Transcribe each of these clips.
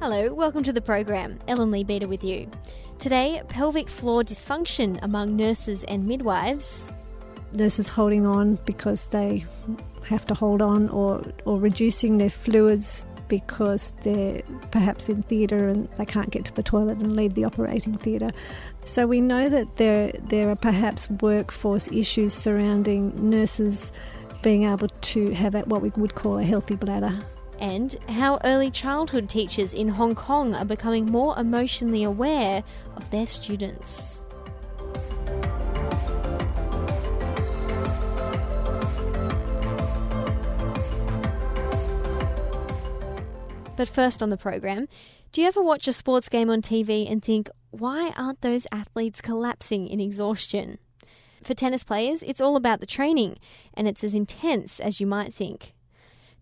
Hello, welcome to the program. Ellen Leabeater with you. Today, pelvic floor dysfunction among nurses and midwives. Nurses holding on because they have to hold on, or, or reducing their fluids because they're perhaps in theatre and they can't get to the toilet and leave the operating theatre. So we know that there there are perhaps workforce issues surrounding nurses being able to have what we would call a healthy bladder. And how early childhood teachers in Hong Kong are becoming more emotionally aware of their students. But first on the program, do you ever watch a sports game on TV and think, why aren't those athletes collapsing in exhaustion? For tennis players, it's all about the training, and it's as intense as you might think.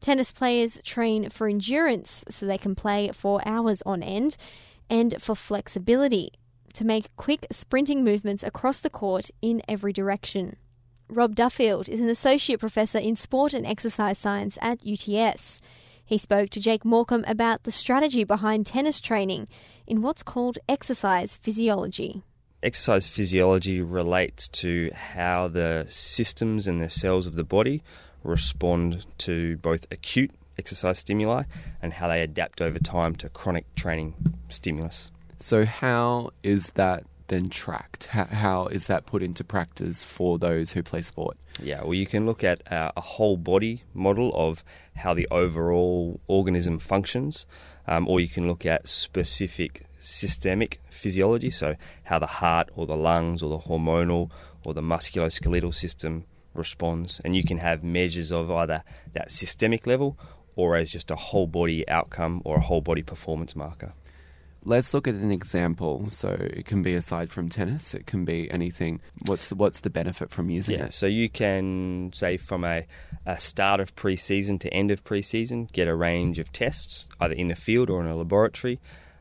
Tennis players train for endurance so they can play for hours on end, and for flexibility to make quick sprinting movements across the court in every direction. Rob Duffield is an associate professor in sport and exercise science at UTS. He spoke to Jake Morecambe about the strategy behind tennis training in what's called exercise physiology. Exercise physiology relates to how the systems and the cells of the body respond to both acute exercise stimuli and how they adapt over time to chronic training stimulus. So, how is that then tracked? How, how is that put into practice for those who play sport? Yeah, well, you can look at uh, a whole body model of how the overall organism functions, um, or you can look at specific systemic physiology, so how the heart or the lungs or the hormonal or the musculoskeletal system responds. And you can have measures of either that systemic level or as just a whole body outcome or a whole body performance marker. Let's look at an example. So it can be aside from tennis, it can be anything. What's the, what's the benefit from using yeah, it? so you can say from a, a start of pre-season to end of pre-season, get a range of tests either in the field or in a laboratory,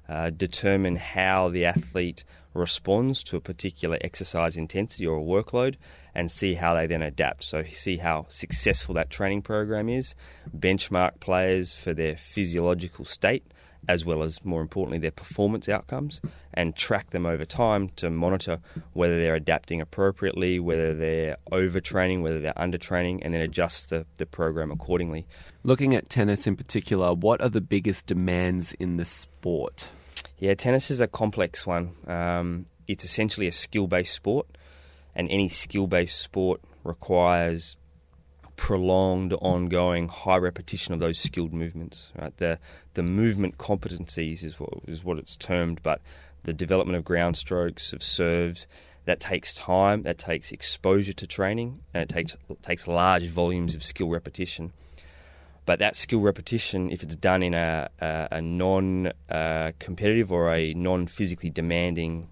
uh, determine how the athlete responds to a particular exercise intensity or a workload, and see how they then adapt. So see how successful that training program is, benchmark players for their physiological state as well as, more importantly, their performance outcomes and track them over time to monitor whether they're adapting appropriately, whether they're overtraining, whether they're undertraining, and then adjust the, the program accordingly. Looking at tennis in particular, what are the biggest demands in the sport? Yeah, tennis is a complex one. Um, it's essentially a skill based sport, and any skill based sport requires prolonged, ongoing, high repetition of those skilled movements. Right, the the movement competencies is what is what it's termed, but the development of ground strokes, of serves, that takes time, that takes exposure to training, and it takes takes large volumes of skill repetition. But that skill repetition, if it's done in a, a, a non uh, competitive or a non physically demanding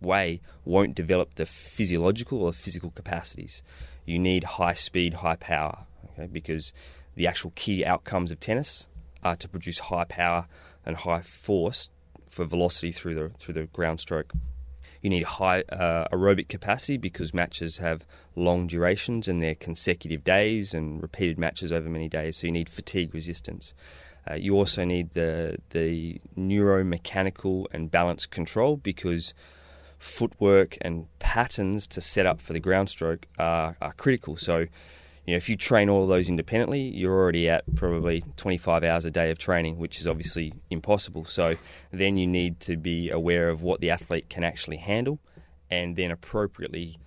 way, won't develop the physiological or physical capacities you need high speed, high power, okay? because the actual key outcomes of tennis are to produce high power and high force for velocity through the through the ground stroke. You need high uh, aerobic capacity because matches have long durations and they're consecutive days and repeated matches over many days. So you need fatigue resistance. Uh, you also need the the neuromechanical and balance control because footwork and patterns to set up for the ground stroke are, are critical. So, you know, if you train all those independently, you're already at probably 25 hours a day of training, which is obviously impossible. So, then you need to be aware of what the athlete can actually handle and then appropriately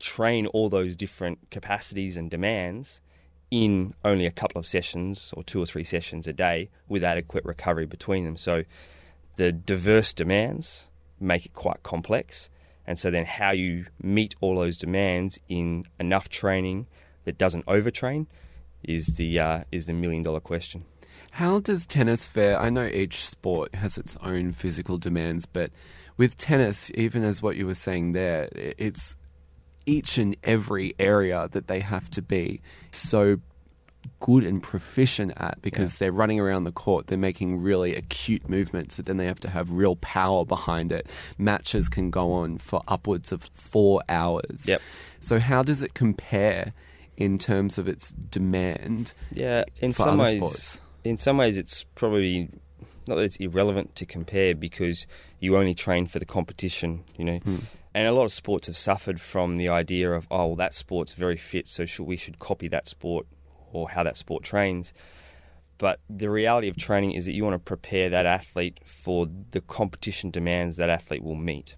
train all those different capacities and demands in only a couple of sessions or two or three sessions a day with adequate recovery between them. So, the diverse demands make it quite complex. And so then how you meet all those demands in enough training that doesn't overtrain is the uh, is the million dollar question. How does tennis fare? I know each sport has its own physical demands, but with tennis, even as what you were saying there, it's each and every area that they have to be so good and proficient at because they're running around the court, they're making really acute movements, but then they have to have real power behind it. Matches can go on for upwards of four hours. Yep. So, how does it compare in terms of its demand? Yeah, in for some ways, sports? in some ways, it's probably not that it's irrelevant to compare because you only train for the competition, you know. Hmm. And a lot of sports have suffered from the idea of, oh, well, that sport's very fit, so should, we should copy that sport or how that sport trains. But the reality of training is that you want to prepare that athlete for the competition demands that athlete will meet.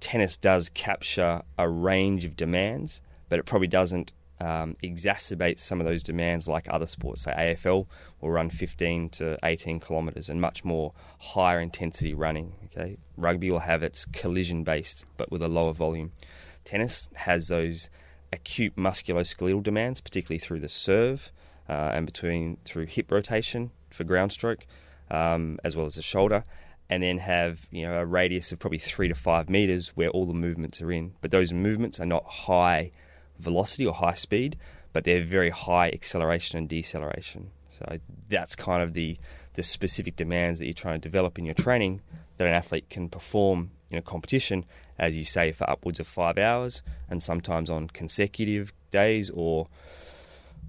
Tennis does capture a range of demands, but it probably doesn't um, exacerbate some of those demands like other sports. So AFL will run 15 to 18 kilometres and much more higher intensity running. Okay, rugby will have its collision based, but with a lower volume. Tennis has those acute musculoskeletal demands, particularly through the serve uh, and between through hip rotation for ground stroke, um, as well as the shoulder, and then have you know a radius of probably three to five meters where all the movements are in. But those movements are not high velocity or high speed, but they're very high acceleration and deceleration. So that's kind of the the specific demands that you're trying to develop in your training that an athlete can perform in a competition, as you say, for upwards of five hours, and sometimes on consecutive days or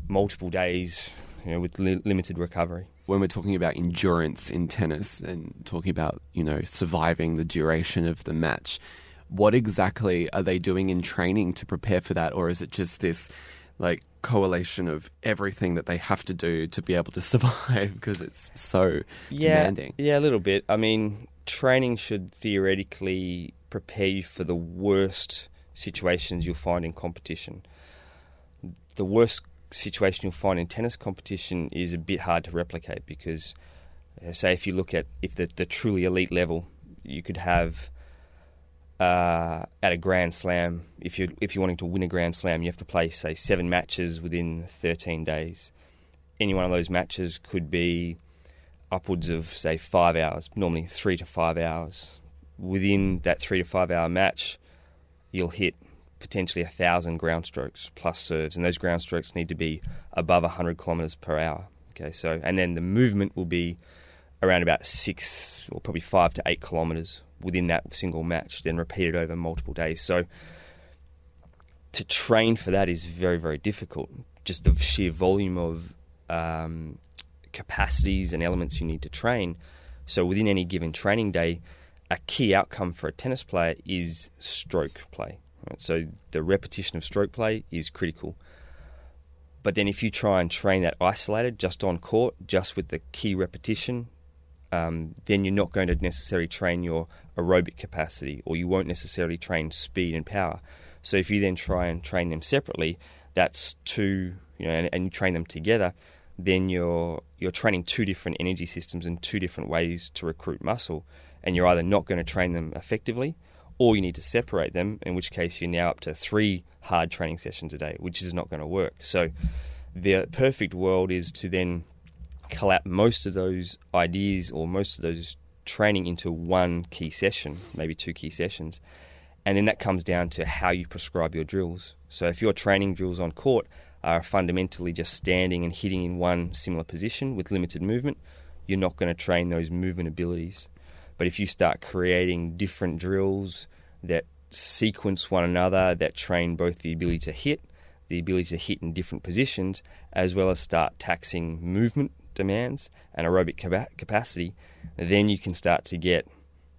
multiple days, you know, with li- limited recovery. when we're talking about endurance in tennis and talking about you know surviving the duration of the match what exactly are they doing in training to prepare for that or is it just this like correlation of everything that they have to do to be able to survive because it's so yeah, demanding Yeah, a little bit. I mean, training should theoretically prepare you for the worst situations you'll find in competition. The worst situation you'll find in tennis competition is a bit hard to replicate because, uh, say, if you look at if the, the truly elite level, you could have uh, at a Grand Slam. If you if you're wanting to win a Grand Slam, you have to play say seven matches within 13 days. Any one of those matches could be upwards of say five hours, normally three to five hours. Within that three to five hour match, you'll hit potentially a thousand ground strokes plus serves, and those ground strokes need to be above 100 kilometers per hour. Okay, so and then the movement will be around about six or probably five to eight kilometers within that single match, then repeated over multiple days. So to train for that is very, very difficult. Just the sheer volume of um, capacities and elements you need to train. So within any given training day, a key outcome for a tennis player is stroke play. Right? So the repetition of stroke play is critical. But then if you try and train that isolated, just on court, just with the key repetition, um, then you're not going to necessarily train your aerobic capacity, or you won't necessarily train speed and power. So if you then try and train them separately, that's two, you know, and, and you train them together, then you're you're training two different energy systems and two different ways to recruit muscle, and you're either not going to train them effectively, or you need to separate them. In which case, you're now up to three hard training sessions a day, which is not going to work. So the perfect world is to then collapse most of those ideas or most of those training into one key session, maybe two key sessions. And then that comes down to how you prescribe your drills. So if your training drills on court are fundamentally just standing and hitting in one similar position with limited movement, you're not going to train those movement abilities. But if you start creating different drills that sequence one another, that train both the ability to hit, the ability to hit in different positions, as well as start taxing movement demands and aerobic capa- capacity, then you can start to get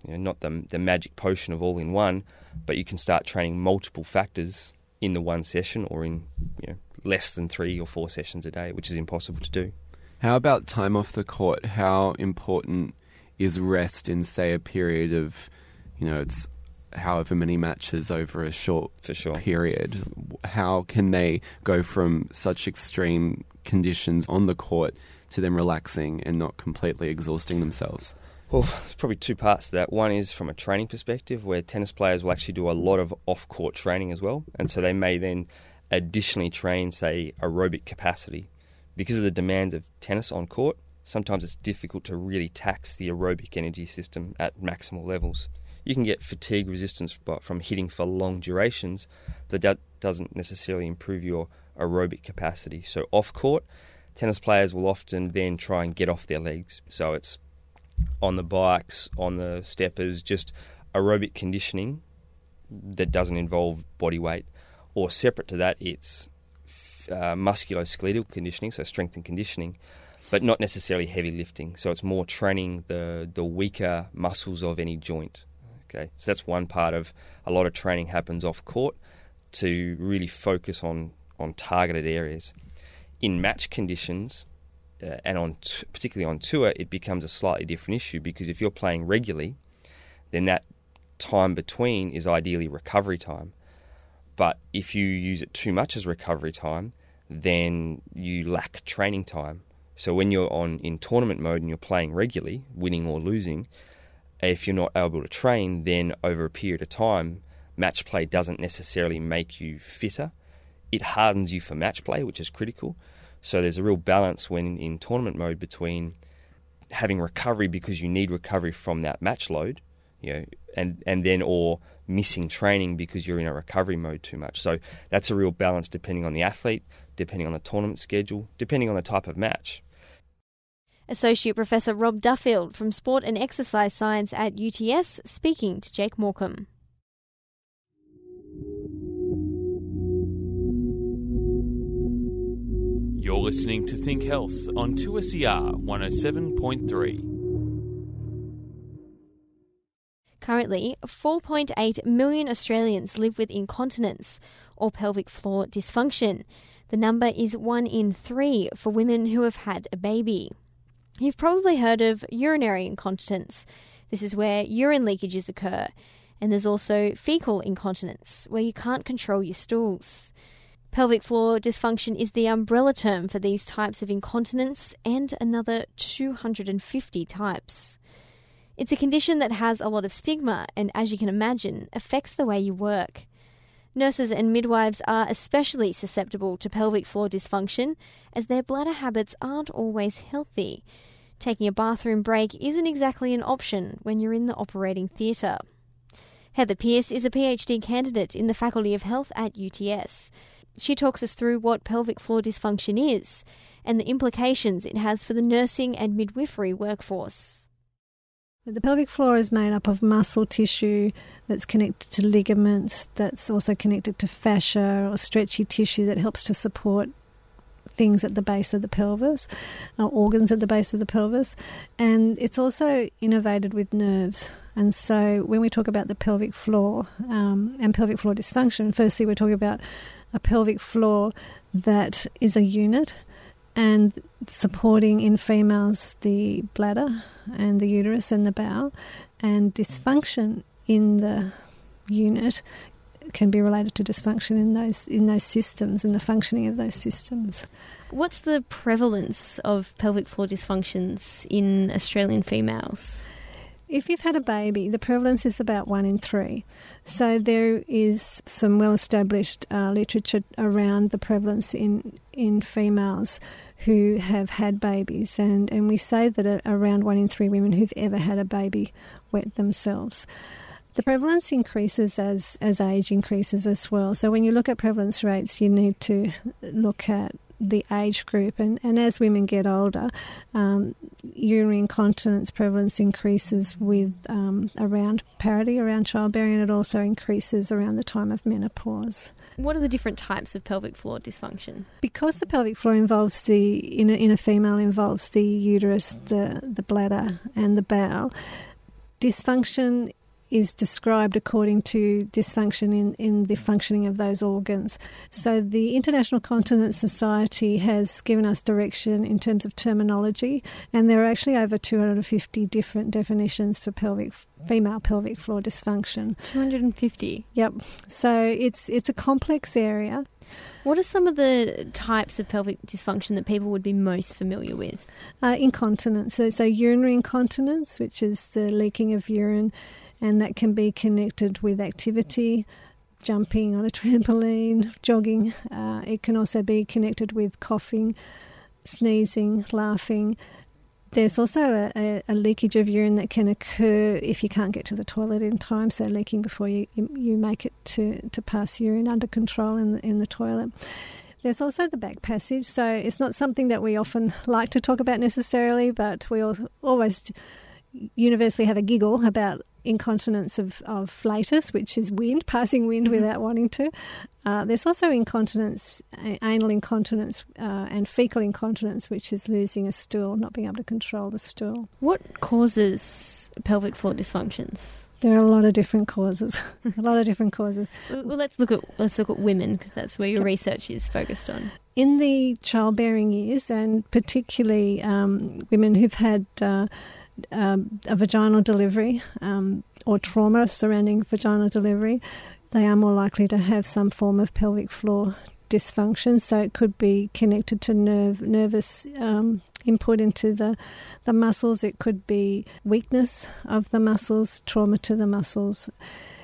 you know, not the, the magic potion of all in one, but you can start training multiple factors in the one session or in you know, less than three or four sessions a day, which is impossible to do. How about time off the court? How important is rest in, say, a period of, you know, it's however many matches over a short For sure. period? How can they go from such extreme conditions on the court to them relaxing and not completely exhausting themselves? Well, there's probably two parts to that. One is from a training perspective, where tennis players will actually do a lot of off court training as well. And so they may then additionally train, say, aerobic capacity. Because of the demands of tennis on court, sometimes it's difficult to really tax the aerobic energy system at maximal levels. You can get fatigue resistance from hitting for long durations, but that doesn't necessarily improve your aerobic capacity. So, off court, tennis players will often then try and get off their legs. So, it's on the bikes, on the steppers, just aerobic conditioning that doesn't involve body weight. Or, separate to that, it's uh, musculoskeletal conditioning, so strength and conditioning, but not necessarily heavy lifting. So it's more training the the weaker muscles of any joint. Okay, so that's one part of a lot of training happens off court to really focus on on targeted areas. In match conditions, uh, and on t- particularly on tour, it becomes a slightly different issue because if you're playing regularly, then that time between is ideally recovery time. But if you use it too much as recovery time, then you lack training time. So when you're on in tournament mode and you're playing regularly, winning or losing, if you're not able to train, then over a period of time, match play doesn't necessarily make you fitter. It hardens you for match play, which is critical. So there's a real balance when in tournament mode between having recovery because you need recovery from that match load, you know, and and then or missing training because you're in a recovery mode too much. So that's a real balance depending on the athlete, depending on the tournament schedule, depending on the type of match. Associate Professor Rob Duffield from Sport and Exercise Science at UTS speaking to Jake Morecambe. You're listening to Think Health on 2SER 107.3. Currently, 4.8 million Australians live with incontinence or pelvic floor dysfunction. The number is one in three for women who have had a baby. You've probably heard of urinary incontinence. This is where urine leakages occur. And there's also fecal incontinence, where you can't control your stools. Pelvic floor dysfunction is the umbrella term for these types of incontinence and another 250 types. It's a condition that has a lot of stigma and, as you can imagine, affects the way you work. Nurses and midwives are especially susceptible to pelvic floor dysfunction as their bladder habits aren't always healthy. Taking a bathroom break isn't exactly an option when you're in the operating theatre. Heather Pearce is a PhD candidate in the Faculty of Health at UTS. She talks us through what pelvic floor dysfunction is and the implications it has for the nursing and midwifery workforce. The pelvic floor is made up of muscle tissue that's connected to ligaments, that's also connected to fascia or stretchy tissue that helps to support things at the base of the pelvis, uh, organs at the base of the pelvis, and it's also innervated with nerves. And so, when we talk about the pelvic floor um, and pelvic floor dysfunction, firstly, we're talking about a pelvic floor that is a unit and supporting in females the bladder and the uterus and the bowel, and dysfunction in the unit can be related to dysfunction in those in those systems and the functioning of those systems. What's the prevalence of pelvic floor dysfunctions in Australian females? If you've had a baby, the prevalence is about one in three. So there is some well established uh, literature around the prevalence in, in females who have had babies, and, and we say that around one in three women who've ever had a baby wet themselves. The prevalence increases as, as age increases as well. So when you look at prevalence rates, you need to look at the age group. And, and as women get older, um, urinary incontinence prevalence increases with um, around parity, around childbearing, and it also increases around the time of menopause. What are the different types of pelvic floor dysfunction? Because the pelvic floor involves the in a, in a female involves the uterus, the the bladder, and the bowel. Dysfunction is described according to dysfunction in, in the functioning of those organs. So the International Continence Society has given us direction in terms of terminology, and there are actually over 250 different definitions for pelvic female pelvic floor dysfunction. 250. Yep. So it's it's a complex area. What are some of the types of pelvic dysfunction that people would be most familiar with? Uh, incontinence. So, so urinary incontinence, which is the leaking of urine and that can be connected with activity, jumping on a trampoline, jogging. Uh, it can also be connected with coughing, sneezing, laughing. There's also a, a, leakage of urine that can occur if you can't get to the toilet in time, so leaking before you, you make it to, to pass urine under control in the, in the toilet. There's also the back passage, so it's not something that we often like to talk about necessarily, but we always universally have a giggle about incontinence of, of flatus, which is wind, passing wind mm-hmm. without wanting to. Uh, there's also incontinence, anal incontinence, uh, and fecal incontinence, which is losing a stool, not being able to control the stool. What causes pelvic floor dysfunctions? There are a lot of different causes. a lot of different causes. Well, let's look at let's look at women because that's where your research is focused on. In the childbearing years, and particularly um, women who've had uh, um, a vaginal delivery um, or trauma surrounding vaginal delivery, they are more likely to have some form of pelvic floor dysfunction. So it could be connected to nerve nervous um, input into the the muscles. It could be weakness of the muscles, trauma to the muscles.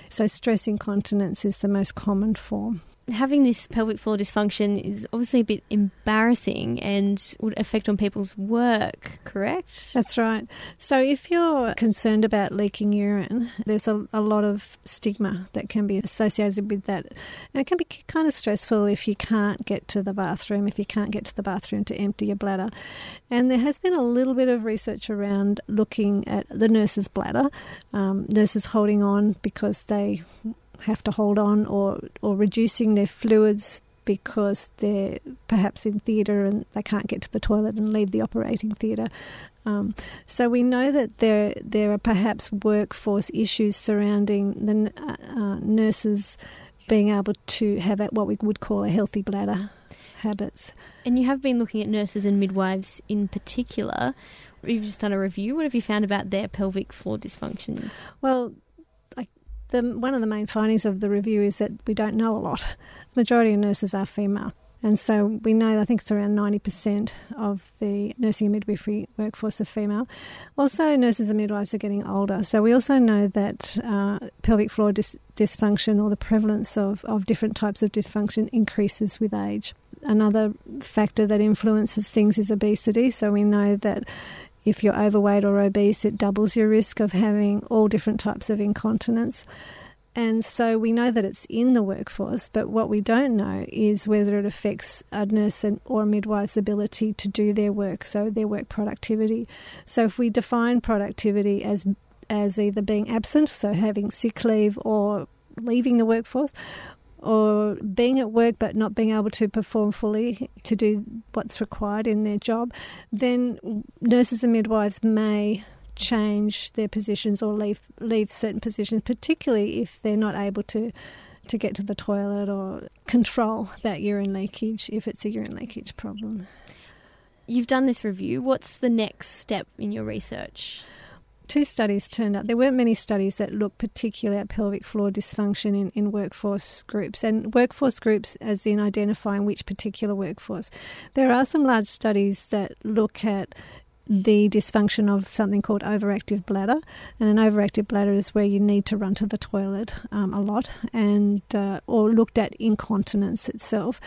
So stress incontinence is the most common form having this pelvic floor dysfunction is obviously a bit embarrassing and would affect on people's work, correct? That's right. So if you're concerned about leaking urine, there's a, a lot of stigma that can be associated with that. And it can be kind of stressful if you can't get to the bathroom, if you can't get to the bathroom to empty your bladder. And there has been a little bit of research around looking at the nurse's bladder, um, nurses holding on because they have to hold on or, or reducing their fluids because they're perhaps in theatre and they can't get to the toilet and leave the operating theatre. Um, so we know that there there are perhaps workforce issues surrounding the uh, uh, nurses being able to have what we would call a healthy bladder habits. And you have been looking at nurses and midwives in particular. You've just done a review. What have you found about their pelvic floor dysfunctions? Well, the, one of the main findings of the review is that we don't know a lot. Majority of nurses are female. And so we know, I think it's around 90% of the nursing and midwifery workforce are female. Also, nurses and midwives are getting older. So we also know that uh, pelvic floor dis- dysfunction or the prevalence of, of different types of dysfunction increases with age. Another factor that influences things is obesity. So we know that if you're overweight or obese, it doubles your risk of having all different types of incontinence. And so we know that it's in the workforce, but what we don't know is whether it affects a nurse and, or a midwife's ability to do their work, so their work productivity. So if we define productivity as as either being absent, so having sick leave or leaving the workforce, or being at work but not being able to perform fully to do what's required in their job, then nurses and midwives may change their positions or leave leave certain positions, particularly if they're not able to to get to the toilet or control that urine leakage if it's a urine leakage problem. You've done this review. What's the next step in your research? Two studies turned up. There weren't many studies that looked particularly at pelvic floor dysfunction in, in workforce groups, and workforce groups as in identifying which particular workforce. There are some large studies that look at the dysfunction of something called overactive bladder. And an overactive bladder is where you need to run to the toilet um, a lot, and uh, or looked at incontinence itself.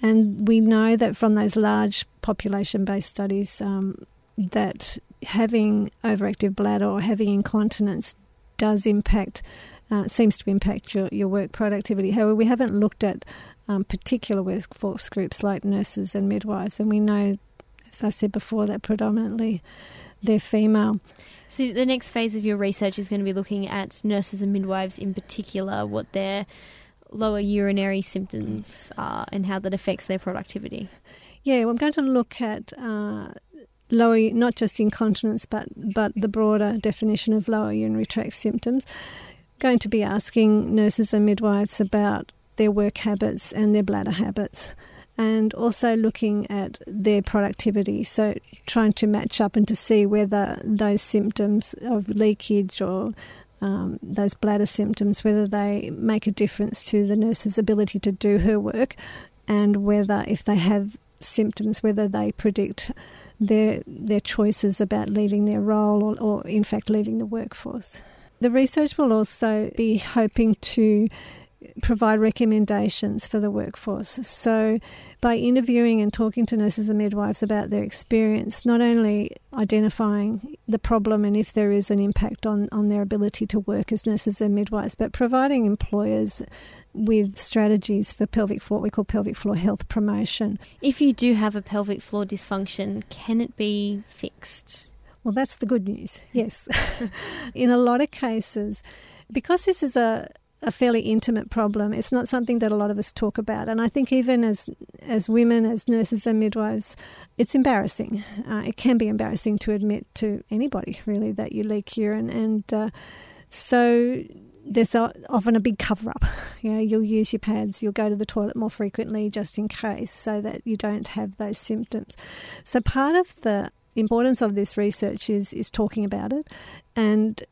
And we know that from those large population-based studies, um, that having overactive bladder or having incontinence does impact, uh, seems to impact your, your work productivity. However, we haven't looked at um, particular workforce groups like nurses and midwives, and we know, as I said before, that predominantly they're female. So the next phase of your research is going to be looking at nurses and midwives in particular, what their lower urinary symptoms are, and how that affects their productivity. Yeah, well, I'm going to look at uh, lower, not just incontinence, but, but the broader definition of lower urinary tract symptoms. Going to be asking nurses and midwives about their work habits and their bladder habits, and also looking at their productivity. So, trying to match up and to see whether those symptoms of leakage or um, those bladder symptoms, whether they make a difference to the nurse's ability to do her work, and whether, if they have symptoms, whether they predict their their choices about leaving their role or, or in fact leaving the workforce. The research will also be hoping to provide recommendations for the workforce. So, by interviewing and talking to nurses and midwives about their experience, not only identifying the problem and if there is an impact on, on their ability to work as nurses and midwives, but providing employers with strategies for pelvic floor, what we call pelvic floor health promotion. If you do have a pelvic floor dysfunction, can it be fixed? Well, that's the good news, yes. In a lot of cases, because this is a, a fairly intimate problem. It's not something that a lot of us talk about, and I think even as as women, as nurses and midwives, it's embarrassing. Uh, it can be embarrassing to admit to anybody really that you leak urine, and uh, so there's often a big cover up. You know, you'll use your pads, you'll go to the toilet more frequently just in case, so that you don't have those symptoms. So part of the importance of this research is is talking about it and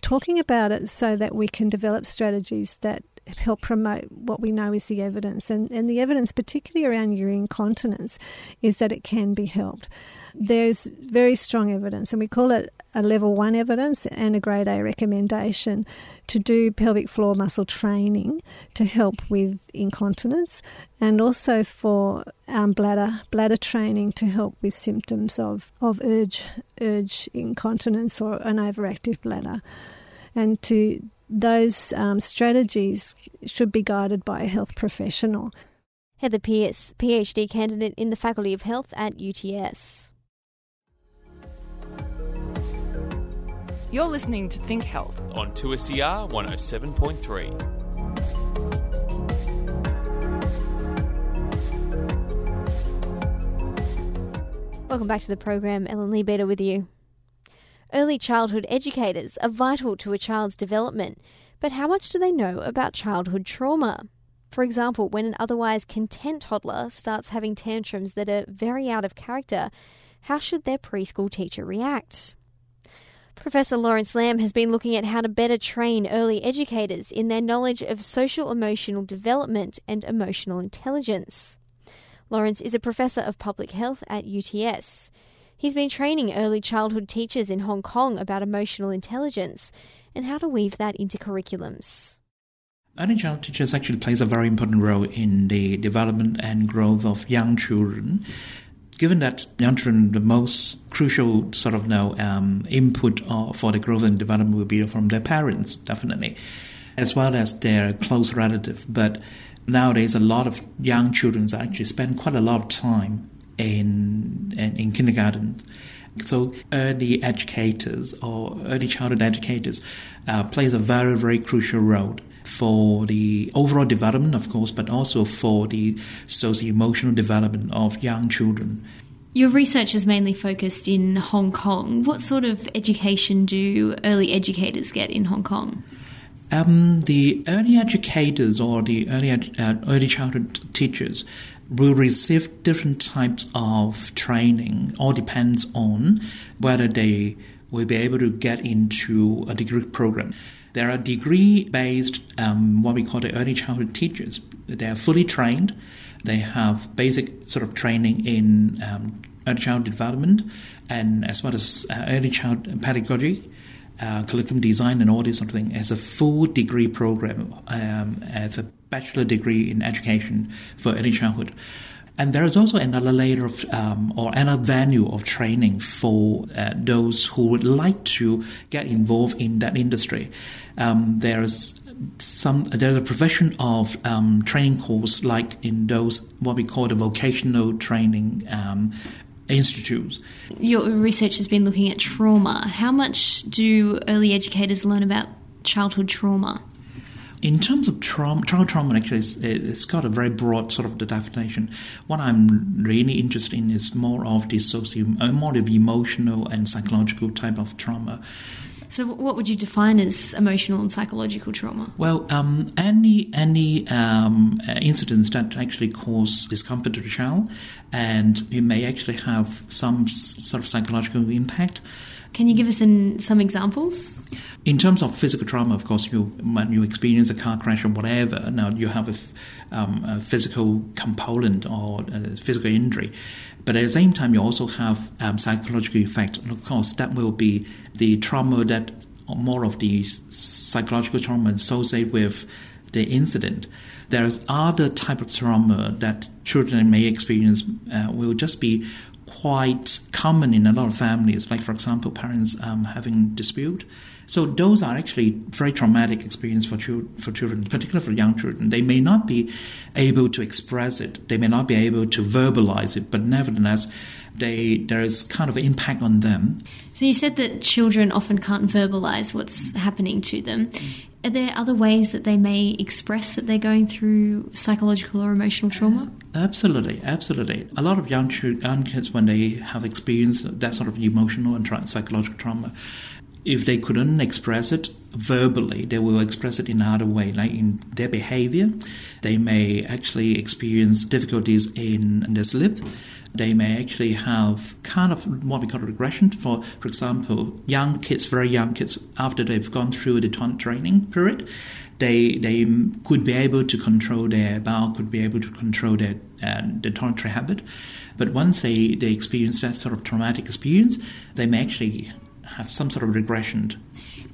talking about it so that we can develop strategies that help promote what we know is the evidence. And, and the evidence, particularly around urine incontinence, is that it can be helped. There's very strong evidence, and we call it a level one evidence and a grade A recommendation to do pelvic floor muscle training to help with incontinence, and also for um, bladder bladder training to help with symptoms of, of urge urge incontinence or an overactive bladder and to those um, strategies should be guided by a health professional. Heather Pearce, PhD candidate in the Faculty of Health at UTS. You're listening to Think Health on 2SER 107.3. Welcome back to the program. Ellen Leabeater with you. Early childhood educators are vital to a child's development, but how much do they know about childhood trauma? For example, when an otherwise content toddler starts having tantrums that are very out of character, how should their preschool teacher react? Professor Lawrence Lam has been looking at how to better train early educators in their knowledge of social emotional development and emotional intelligence. Lawrence is a professor of public health at UTS. He's been training early childhood teachers in Hong Kong about emotional intelligence and how to weave that into curriculums. Early childhood teachers actually plays a very important role in the development and growth of young children. Given that young children, the most crucial sort of now um, input for the growth and development will be from their parents, definitely, as well as their close relative. But nowadays, a lot of young children actually spend quite a lot of time in, in, in kindergarten. So early educators or early childhood educators uh, plays a very very crucial role for the overall development, of course, but also for the socio-emotional development of young children. Your research is mainly focused in Hong Kong. What sort of education do early educators get in Hong Kong? Um, the early educators or the early uh, early childhood teachers will receive different types of training. All depends on whether they will be able to get into a degree program. There are degree-based, um, what we call the early childhood teachers. They are fully trained. They have basic sort of training in um, early child development and as well as uh, early child pedagogy. Uh, curriculum design and all this sort of thing as a full degree program um, as a bachelor degree in education for early childhood. And there is also another layer of, um, or another venue of training for uh, those who would like to get involved in that industry. Um, there's some there's a profession of um, training course like in those what we call the vocational training um, institutes. Your research has been looking at trauma. How much do early educators learn about childhood trauma? In terms of trauma, child trauma actually it's, it's got a very broad sort of definition. What I'm really interested in is more of the socio, uh, more of emotional and psychological type of trauma. So, what would you define as emotional and psychological trauma? Well, um, any any um, uh, incidents that actually cause discomfort to the child, and it may actually have some sort of psychological impact. Can you give us in some examples? In terms of physical trauma, of course, you when you experience a car crash or whatever, now you have a, um, a physical component or a physical injury. But at the same time, you also have um, psychological effect. And of course, that will be the trauma that more of the psychological trauma associated with the incident. There's other type of trauma that children may experience uh, will just be quite common in a lot of families. Like for example, parents um, having dispute. So those are actually very traumatic experience for children, for children, particularly for young children. They may not be able to express it. They may not be able to verbalize it, but nevertheless, they there is kind of an impact on them. So you said that children often can't verbalize what's happening to them. Are there other ways that they may express that they're going through psychological or emotional trauma? Absolutely, absolutely. A lot of young, young kids, when they have experienced that sort of emotional and tra- psychological trauma, if they couldn't express it verbally, they will express it in another way, like in their behavior. They may actually experience difficulties in, their sleep they may actually have kind of what we call regression. For for example, young kids, very young kids, after they've gone through the training period, they they could be able to control their bowel, could be able to control their uh, the toiletry habit. But once they, they experience that sort of traumatic experience, they may actually have some sort of regression.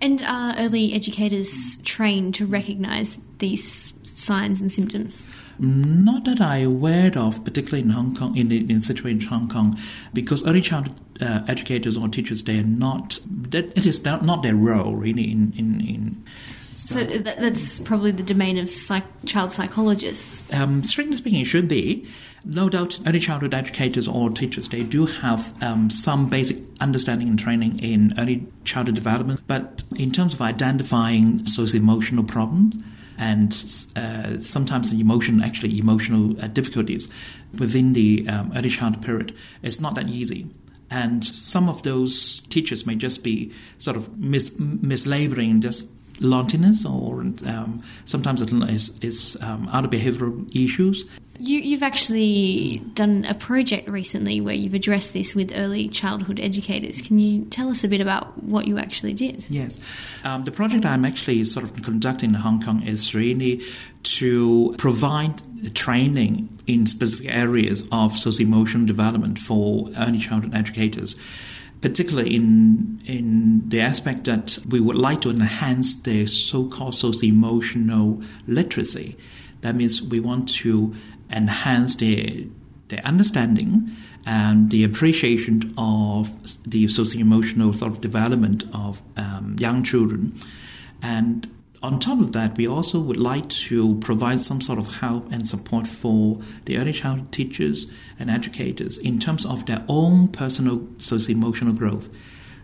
And are early educators trained to recognise these signs and symptoms? Not that I aware of, particularly in Hong Kong, in the in situation in Hong Kong, because early childhood uh, educators or teachers, they are not. That it is not their role really in in. in so, so that, that's probably the domain of psych, child psychologists. Um, strictly speaking, it should be. No doubt, early childhood educators or teachers they do have um, some basic understanding and training in early childhood development, but in terms of identifying socio-emotional problems and uh, sometimes the emotion, actually emotional uh, difficulties within the um, early childhood period, it's not that easy. And some of those teachers may just be sort of mis- mislabeling just loneliness or um, sometimes it's, it's um, other behavioral issues. You, have actually done a project recently where you've addressed this with early childhood educators. Can you tell us a bit about what you actually did? Yes. Um, the project I'm actually sort of conducting in Hong Kong is really to provide training in specific areas of socio-emotional development for early childhood educators particularly in in the aspect that we would like to enhance the so-called socio-emotional literacy. That means we want to enhance the their understanding and the appreciation of the socio-emotional sort of development of um, young children. And on top of that, we also would like to provide some sort of help and support for the early childhood teachers and educators in terms of their own personal socio-emotional growth.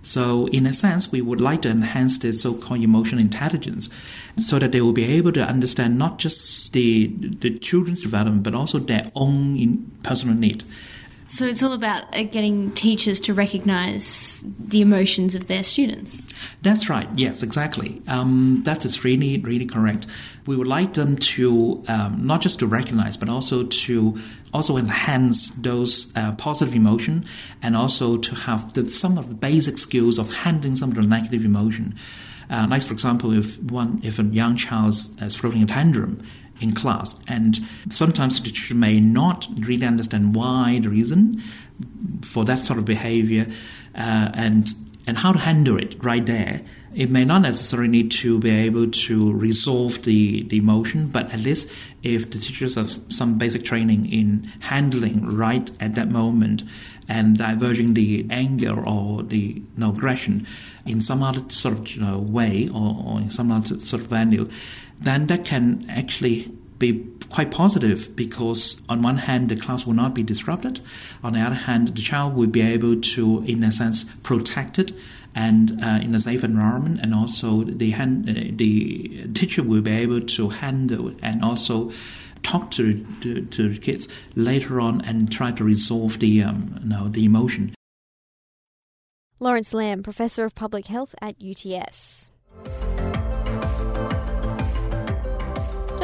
So, in a sense, we would like to enhance their so-called emotional intelligence, so that they will be able to understand not just the the children's development, but also their own personal need. So it's all about uh, getting teachers to recognise the emotions of their students. That's right. Yes, exactly. Um, that is really, really correct. We would like them to um, not just to recognise, but also to also enhance those uh, positive emotion, and also to have the, some of the basic skills of handling some of the negative emotion. Uh, like, for example, if one if a young child is throwing a tantrum, in class. And sometimes the teacher may not really understand why, the reason for that sort of behavior, uh, and and how to handle it right there. It may not necessarily need to be able to resolve the, the emotion, but at least if the teachers have some basic training in handling right at that moment and diverging the anger or the you know, aggression in some other sort of you know, way or, or in some other sort of venue, then that can actually be quite positive because on one hand the class will not be disrupted. On the other hand the child will be able to in a sense protect it and uh, in a safe environment. And also the hand, uh, the teacher will be able to handle and also talk to, to, to the kids later on and try to resolve the um, you know, the emotion. Lawrence Lam Professor of Public Health at UTS.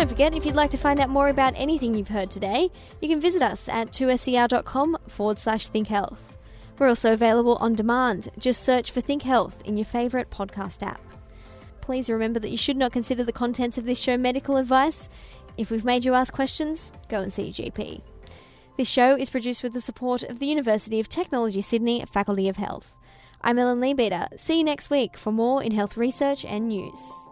Don't forget, if you'd like to find out more about anything you've heard today, you can visit us at 2ser.com forward slash think health. We're also available on demand. Just search for Think Health in your favourite podcast app. Please remember that you should not consider the contents of this show medical advice. If we've made you ask questions, go and see your GP. This show is produced with the support of the University of Technology Sydney Faculty of Health. I'm Ellen Leabeater. See you next week for more in health research and news.